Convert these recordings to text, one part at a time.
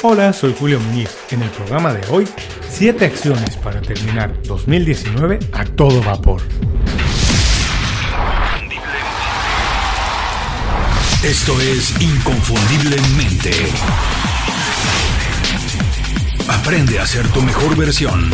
Hola, soy Julio Muñiz. En el programa de hoy, 7 acciones para terminar 2019 a todo vapor. Esto es Inconfundiblemente. Aprende a ser tu mejor versión.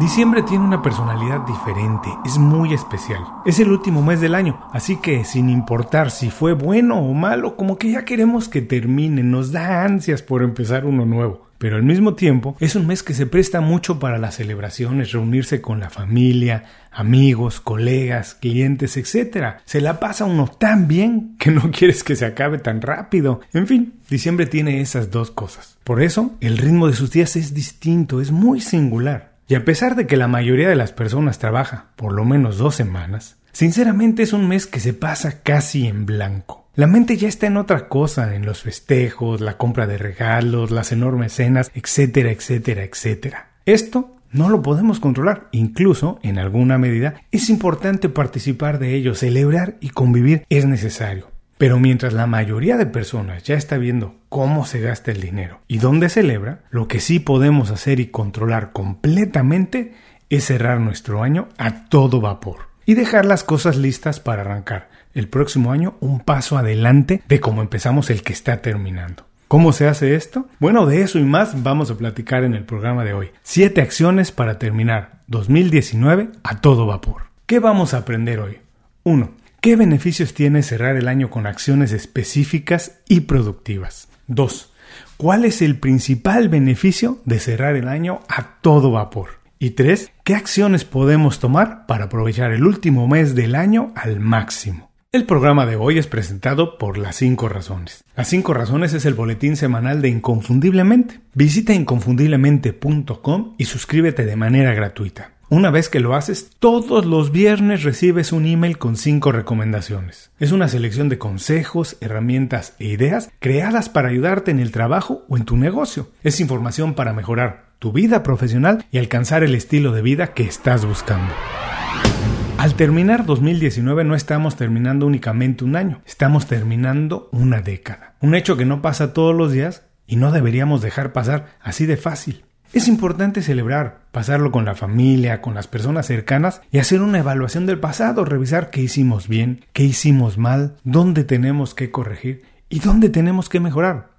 Diciembre tiene una personalidad diferente, es muy especial. Es el último mes del año, así que sin importar si fue bueno o malo, como que ya queremos que termine, nos da ansias por empezar uno nuevo. Pero al mismo tiempo es un mes que se presta mucho para las celebraciones, reunirse con la familia, amigos, colegas, clientes, etc. Se la pasa uno tan bien que no quieres que se acabe tan rápido. En fin, diciembre tiene esas dos cosas. Por eso, el ritmo de sus días es distinto, es muy singular. Y a pesar de que la mayoría de las personas trabaja por lo menos dos semanas, sinceramente es un mes que se pasa casi en blanco. La mente ya está en otra cosa, en los festejos, la compra de regalos, las enormes cenas, etcétera, etcétera, etcétera. Esto no lo podemos controlar, incluso, en alguna medida, es importante participar de ello, celebrar y convivir es necesario. Pero mientras la mayoría de personas ya está viendo cómo se gasta el dinero y dónde celebra, lo que sí podemos hacer y controlar completamente es cerrar nuestro año a todo vapor y dejar las cosas listas para arrancar el próximo año un paso adelante de cómo empezamos el que está terminando. ¿Cómo se hace esto? Bueno, de eso y más vamos a platicar en el programa de hoy. Siete acciones para terminar 2019 a todo vapor. ¿Qué vamos a aprender hoy? 1. ¿Qué beneficios tiene cerrar el año con acciones específicas y productivas? 2. ¿Cuál es el principal beneficio de cerrar el año a todo vapor? Y 3. ¿Qué acciones podemos tomar para aprovechar el último mes del año al máximo? El programa de hoy es presentado por Las 5 Razones. Las 5 Razones es el boletín semanal de Inconfundiblemente. Visita inconfundiblemente.com y suscríbete de manera gratuita. Una vez que lo haces, todos los viernes recibes un email con cinco recomendaciones. Es una selección de consejos, herramientas e ideas creadas para ayudarte en el trabajo o en tu negocio. Es información para mejorar tu vida profesional y alcanzar el estilo de vida que estás buscando. Al terminar 2019 no estamos terminando únicamente un año, estamos terminando una década. Un hecho que no pasa todos los días y no deberíamos dejar pasar así de fácil. Es importante celebrar, pasarlo con la familia, con las personas cercanas y hacer una evaluación del pasado, revisar qué hicimos bien, qué hicimos mal, dónde tenemos que corregir y dónde tenemos que mejorar.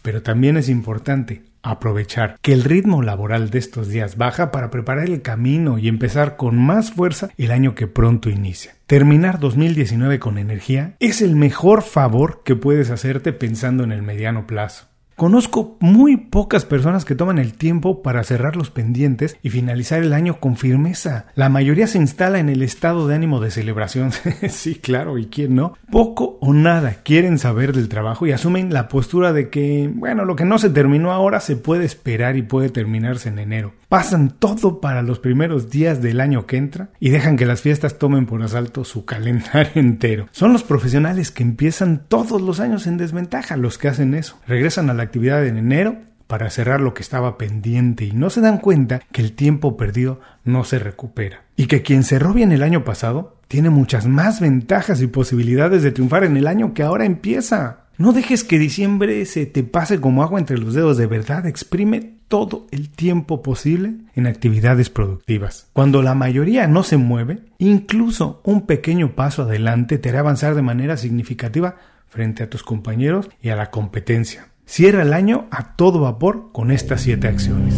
Pero también es importante aprovechar que el ritmo laboral de estos días baja para preparar el camino y empezar con más fuerza el año que pronto inicia. Terminar 2019 con energía es el mejor favor que puedes hacerte pensando en el mediano plazo. Conozco muy pocas personas que toman el tiempo para cerrar los pendientes y finalizar el año con firmeza. La mayoría se instala en el estado de ánimo de celebración. sí, claro, ¿y quién no? Poco o nada quieren saber del trabajo y asumen la postura de que, bueno, lo que no se terminó ahora se puede esperar y puede terminarse en enero. Pasan todo para los primeros días del año que entra y dejan que las fiestas tomen por asalto su calendario entero. Son los profesionales que empiezan todos los años en desventaja los que hacen eso. Regresan a la actividad en enero para cerrar lo que estaba pendiente y no se dan cuenta que el tiempo perdido no se recupera. Y que quien cerró bien el año pasado tiene muchas más ventajas y posibilidades de triunfar en el año que ahora empieza. No dejes que diciembre se te pase como agua entre los dedos, de verdad, exprime todo el tiempo posible en actividades productivas. Cuando la mayoría no se mueve, incluso un pequeño paso adelante te hará avanzar de manera significativa frente a tus compañeros y a la competencia. Cierra el año a todo vapor con estas siete acciones.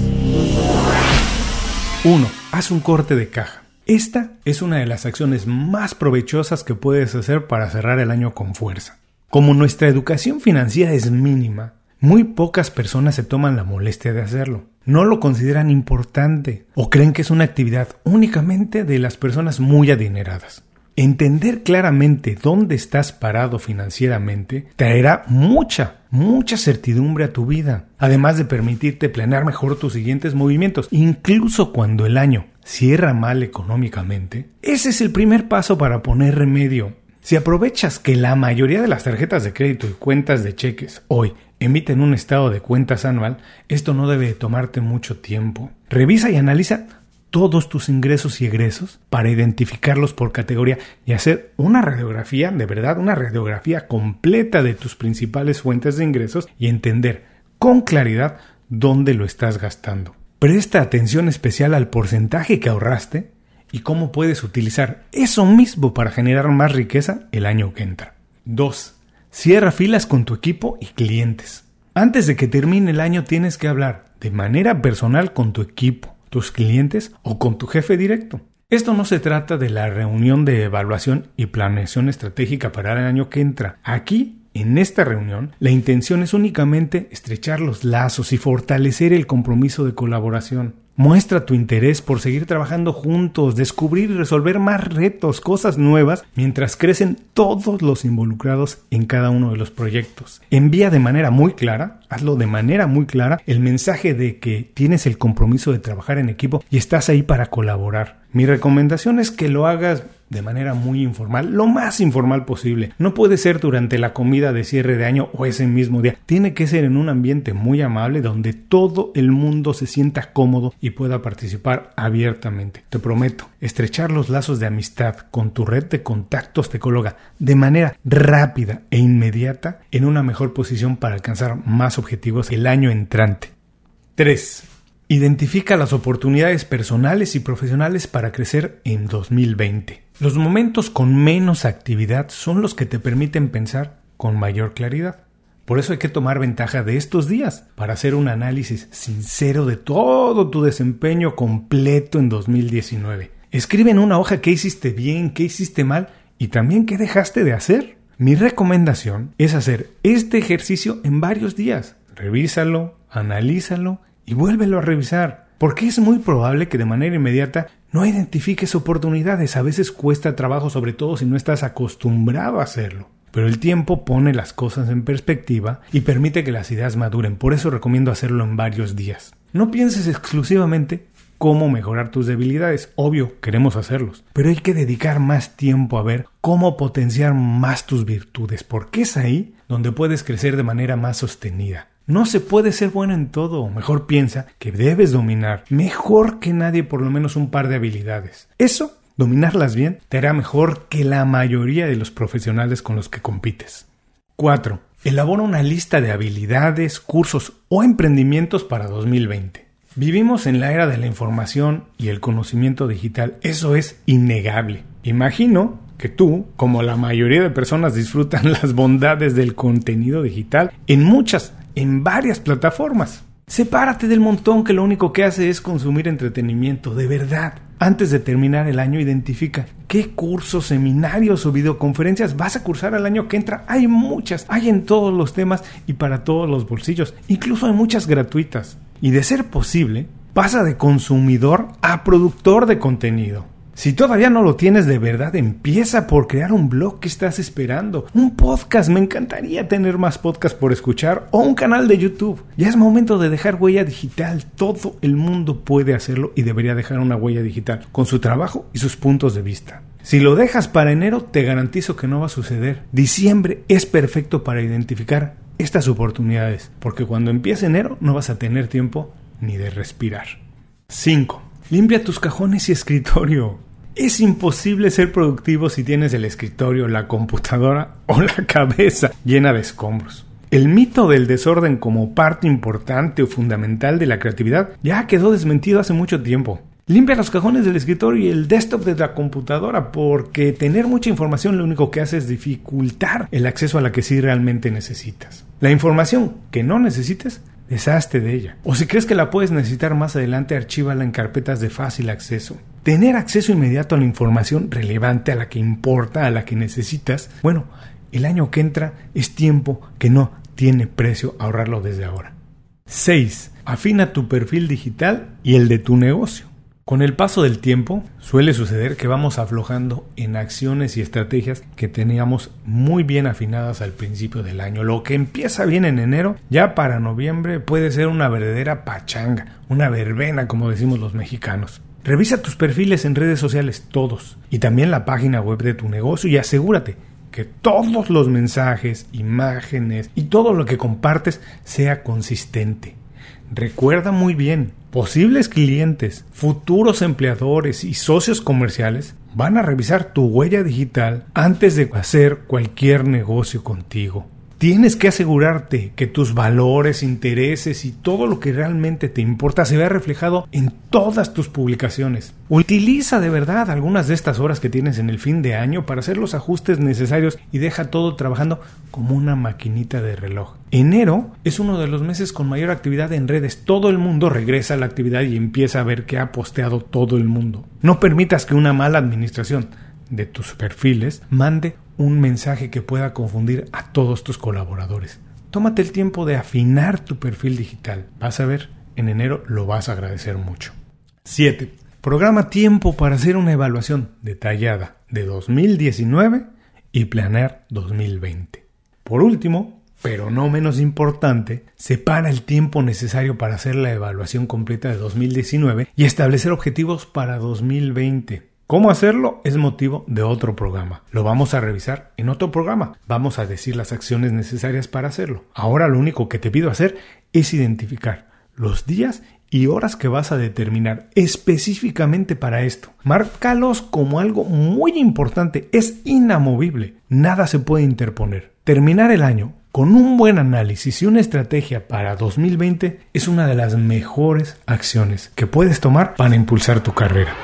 1. Haz un corte de caja. Esta es una de las acciones más provechosas que puedes hacer para cerrar el año con fuerza. Como nuestra educación financiera es mínima, muy pocas personas se toman la molestia de hacerlo. No lo consideran importante o creen que es una actividad únicamente de las personas muy adineradas. Entender claramente dónde estás parado financieramente traerá mucha, mucha certidumbre a tu vida, además de permitirte planear mejor tus siguientes movimientos, incluso cuando el año cierra mal económicamente. Ese es el primer paso para poner remedio. Si aprovechas que la mayoría de las tarjetas de crédito y cuentas de cheques hoy emiten un estado de cuentas anual, esto no debe tomarte mucho tiempo. Revisa y analiza todos tus ingresos y egresos para identificarlos por categoría y hacer una radiografía, de verdad, una radiografía completa de tus principales fuentes de ingresos y entender con claridad dónde lo estás gastando. Presta atención especial al porcentaje que ahorraste y cómo puedes utilizar eso mismo para generar más riqueza el año que entra. 2. Cierra filas con tu equipo y clientes. Antes de que termine el año tienes que hablar de manera personal con tu equipo, tus clientes o con tu jefe directo. Esto no se trata de la reunión de evaluación y planeación estratégica para el año que entra. Aquí en esta reunión, la intención es únicamente estrechar los lazos y fortalecer el compromiso de colaboración. Muestra tu interés por seguir trabajando juntos, descubrir y resolver más retos, cosas nuevas, mientras crecen todos los involucrados en cada uno de los proyectos. Envía de manera muy clara, hazlo de manera muy clara, el mensaje de que tienes el compromiso de trabajar en equipo y estás ahí para colaborar. Mi recomendación es que lo hagas de manera muy informal, lo más informal posible. No puede ser durante la comida de cierre de año o ese mismo día. Tiene que ser en un ambiente muy amable donde todo el mundo se sienta cómodo y pueda participar abiertamente. Te prometo, estrechar los lazos de amistad con tu red de contactos te de manera rápida e inmediata en una mejor posición para alcanzar más objetivos el año entrante. 3. Identifica las oportunidades personales y profesionales para crecer en 2020. Los momentos con menos actividad son los que te permiten pensar con mayor claridad. Por eso hay que tomar ventaja de estos días para hacer un análisis sincero de todo tu desempeño completo en 2019. Escribe en una hoja qué hiciste bien, qué hiciste mal y también qué dejaste de hacer. Mi recomendación es hacer este ejercicio en varios días. Revísalo, analízalo y vuélvelo a revisar. Porque es muy probable que de manera inmediata no identifiques oportunidades. A veces cuesta trabajo, sobre todo si no estás acostumbrado a hacerlo. Pero el tiempo pone las cosas en perspectiva y permite que las ideas maduren. Por eso recomiendo hacerlo en varios días. No pienses exclusivamente cómo mejorar tus debilidades. Obvio, queremos hacerlos. Pero hay que dedicar más tiempo a ver cómo potenciar más tus virtudes, porque es ahí donde puedes crecer de manera más sostenida. No se puede ser bueno en todo. Mejor piensa que debes dominar mejor que nadie por lo menos un par de habilidades. Eso, dominarlas bien, te hará mejor que la mayoría de los profesionales con los que compites. 4. Elabora una lista de habilidades, cursos o emprendimientos para 2020. Vivimos en la era de la información y el conocimiento digital. Eso es innegable. Imagino que tú, como la mayoría de personas, disfrutan las bondades del contenido digital en muchas en varias plataformas. Sepárate del montón que lo único que hace es consumir entretenimiento, de verdad. Antes de terminar el año, identifica qué cursos, seminarios o videoconferencias vas a cursar al año que entra. Hay muchas, hay en todos los temas y para todos los bolsillos. Incluso hay muchas gratuitas. Y de ser posible, pasa de consumidor a productor de contenido. Si todavía no lo tienes de verdad, empieza por crear un blog que estás esperando. Un podcast, me encantaría tener más podcasts por escuchar o un canal de YouTube. Ya es momento de dejar huella digital. Todo el mundo puede hacerlo y debería dejar una huella digital con su trabajo y sus puntos de vista. Si lo dejas para enero, te garantizo que no va a suceder. Diciembre es perfecto para identificar estas oportunidades, porque cuando empiece enero no vas a tener tiempo ni de respirar. 5. Limpia tus cajones y escritorio. Es imposible ser productivo si tienes el escritorio, la computadora o la cabeza llena de escombros. El mito del desorden como parte importante o fundamental de la creatividad ya quedó desmentido hace mucho tiempo. Limpia los cajones del escritorio y el desktop de la computadora porque tener mucha información lo único que hace es dificultar el acceso a la que sí realmente necesitas. La información que no necesites deshazte de ella. O si crees que la puedes necesitar más adelante, archívala en carpetas de fácil acceso. Tener acceso inmediato a la información relevante, a la que importa, a la que necesitas, bueno, el año que entra es tiempo que no tiene precio ahorrarlo desde ahora. 6. Afina tu perfil digital y el de tu negocio. Con el paso del tiempo suele suceder que vamos aflojando en acciones y estrategias que teníamos muy bien afinadas al principio del año. Lo que empieza bien en enero, ya para noviembre puede ser una verdadera pachanga, una verbena como decimos los mexicanos. Revisa tus perfiles en redes sociales todos y también la página web de tu negocio y asegúrate que todos los mensajes, imágenes y todo lo que compartes sea consistente. Recuerda muy bien, posibles clientes, futuros empleadores y socios comerciales van a revisar tu huella digital antes de hacer cualquier negocio contigo. Tienes que asegurarte que tus valores, intereses y todo lo que realmente te importa se vea reflejado en todas tus publicaciones. Utiliza de verdad algunas de estas horas que tienes en el fin de año para hacer los ajustes necesarios y deja todo trabajando como una maquinita de reloj. Enero es uno de los meses con mayor actividad en redes. Todo el mundo regresa a la actividad y empieza a ver que ha posteado todo el mundo. No permitas que una mala administración de tus perfiles mande un mensaje que pueda confundir a todos tus colaboradores. Tómate el tiempo de afinar tu perfil digital. Vas a ver, en enero lo vas a agradecer mucho. 7. Programa tiempo para hacer una evaluación detallada de 2019 y planear 2020. Por último, pero no menos importante, separa el tiempo necesario para hacer la evaluación completa de 2019 y establecer objetivos para 2020. ¿Cómo hacerlo? Es motivo de otro programa. Lo vamos a revisar en otro programa. Vamos a decir las acciones necesarias para hacerlo. Ahora lo único que te pido hacer es identificar los días y horas que vas a determinar específicamente para esto. Márcalos como algo muy importante. Es inamovible. Nada se puede interponer. Terminar el año con un buen análisis y una estrategia para 2020 es una de las mejores acciones que puedes tomar para impulsar tu carrera.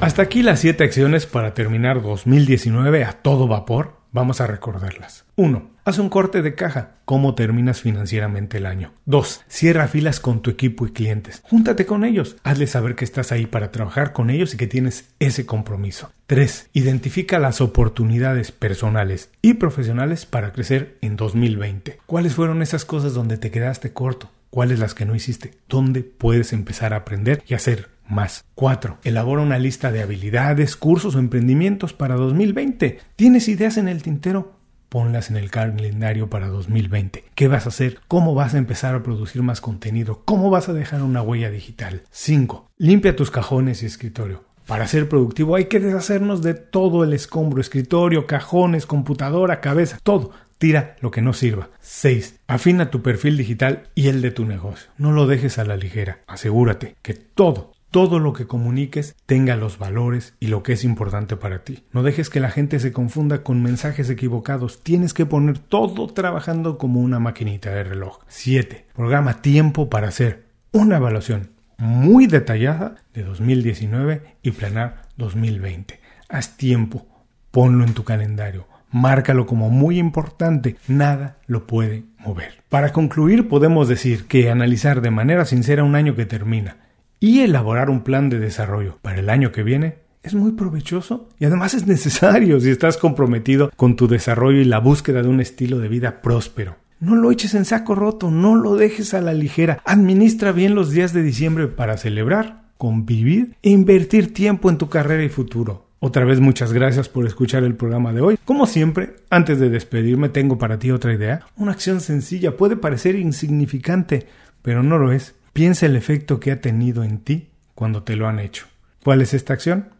Hasta aquí las 7 acciones para terminar 2019 a todo vapor. Vamos a recordarlas. 1. Haz un corte de caja. ¿Cómo terminas financieramente el año? 2. Cierra filas con tu equipo y clientes. Júntate con ellos. Hazles saber que estás ahí para trabajar con ellos y que tienes ese compromiso. 3. Identifica las oportunidades personales y profesionales para crecer en 2020. ¿Cuáles fueron esas cosas donde te quedaste corto? ¿Cuáles las que no hiciste? ¿Dónde puedes empezar a aprender y hacer más. 4. Elabora una lista de habilidades, cursos o emprendimientos para 2020. ¿Tienes ideas en el tintero? Ponlas en el calendario para 2020. ¿Qué vas a hacer? ¿Cómo vas a empezar a producir más contenido? ¿Cómo vas a dejar una huella digital? 5. Limpia tus cajones y escritorio. Para ser productivo hay que deshacernos de todo el escombro, escritorio, cajones, computadora, cabeza, todo. Tira lo que no sirva. 6. Afina tu perfil digital y el de tu negocio. No lo dejes a la ligera. Asegúrate que todo, todo lo que comuniques tenga los valores y lo que es importante para ti. No dejes que la gente se confunda con mensajes equivocados. Tienes que poner todo trabajando como una maquinita de reloj. 7. Programa tiempo para hacer una evaluación muy detallada de 2019 y planear 2020. Haz tiempo, ponlo en tu calendario, márcalo como muy importante, nada lo puede mover. Para concluir, podemos decir que analizar de manera sincera un año que termina y elaborar un plan de desarrollo para el año que viene es muy provechoso y además es necesario si estás comprometido con tu desarrollo y la búsqueda de un estilo de vida próspero. No lo eches en saco roto, no lo dejes a la ligera. Administra bien los días de diciembre para celebrar, convivir e invertir tiempo en tu carrera y futuro. Otra vez muchas gracias por escuchar el programa de hoy. Como siempre, antes de despedirme tengo para ti otra idea. Una acción sencilla puede parecer insignificante, pero no lo es. Piensa el efecto que ha tenido en ti cuando te lo han hecho. ¿Cuál es esta acción?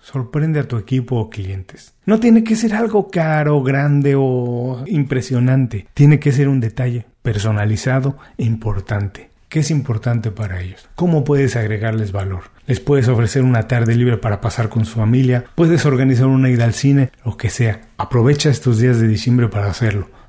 Sorprende a tu equipo o clientes. No tiene que ser algo caro, grande o impresionante. Tiene que ser un detalle personalizado e importante. ¿Qué es importante para ellos? ¿Cómo puedes agregarles valor? Les puedes ofrecer una tarde libre para pasar con su familia, puedes organizar una ida al cine, lo que sea. Aprovecha estos días de diciembre para hacerlo.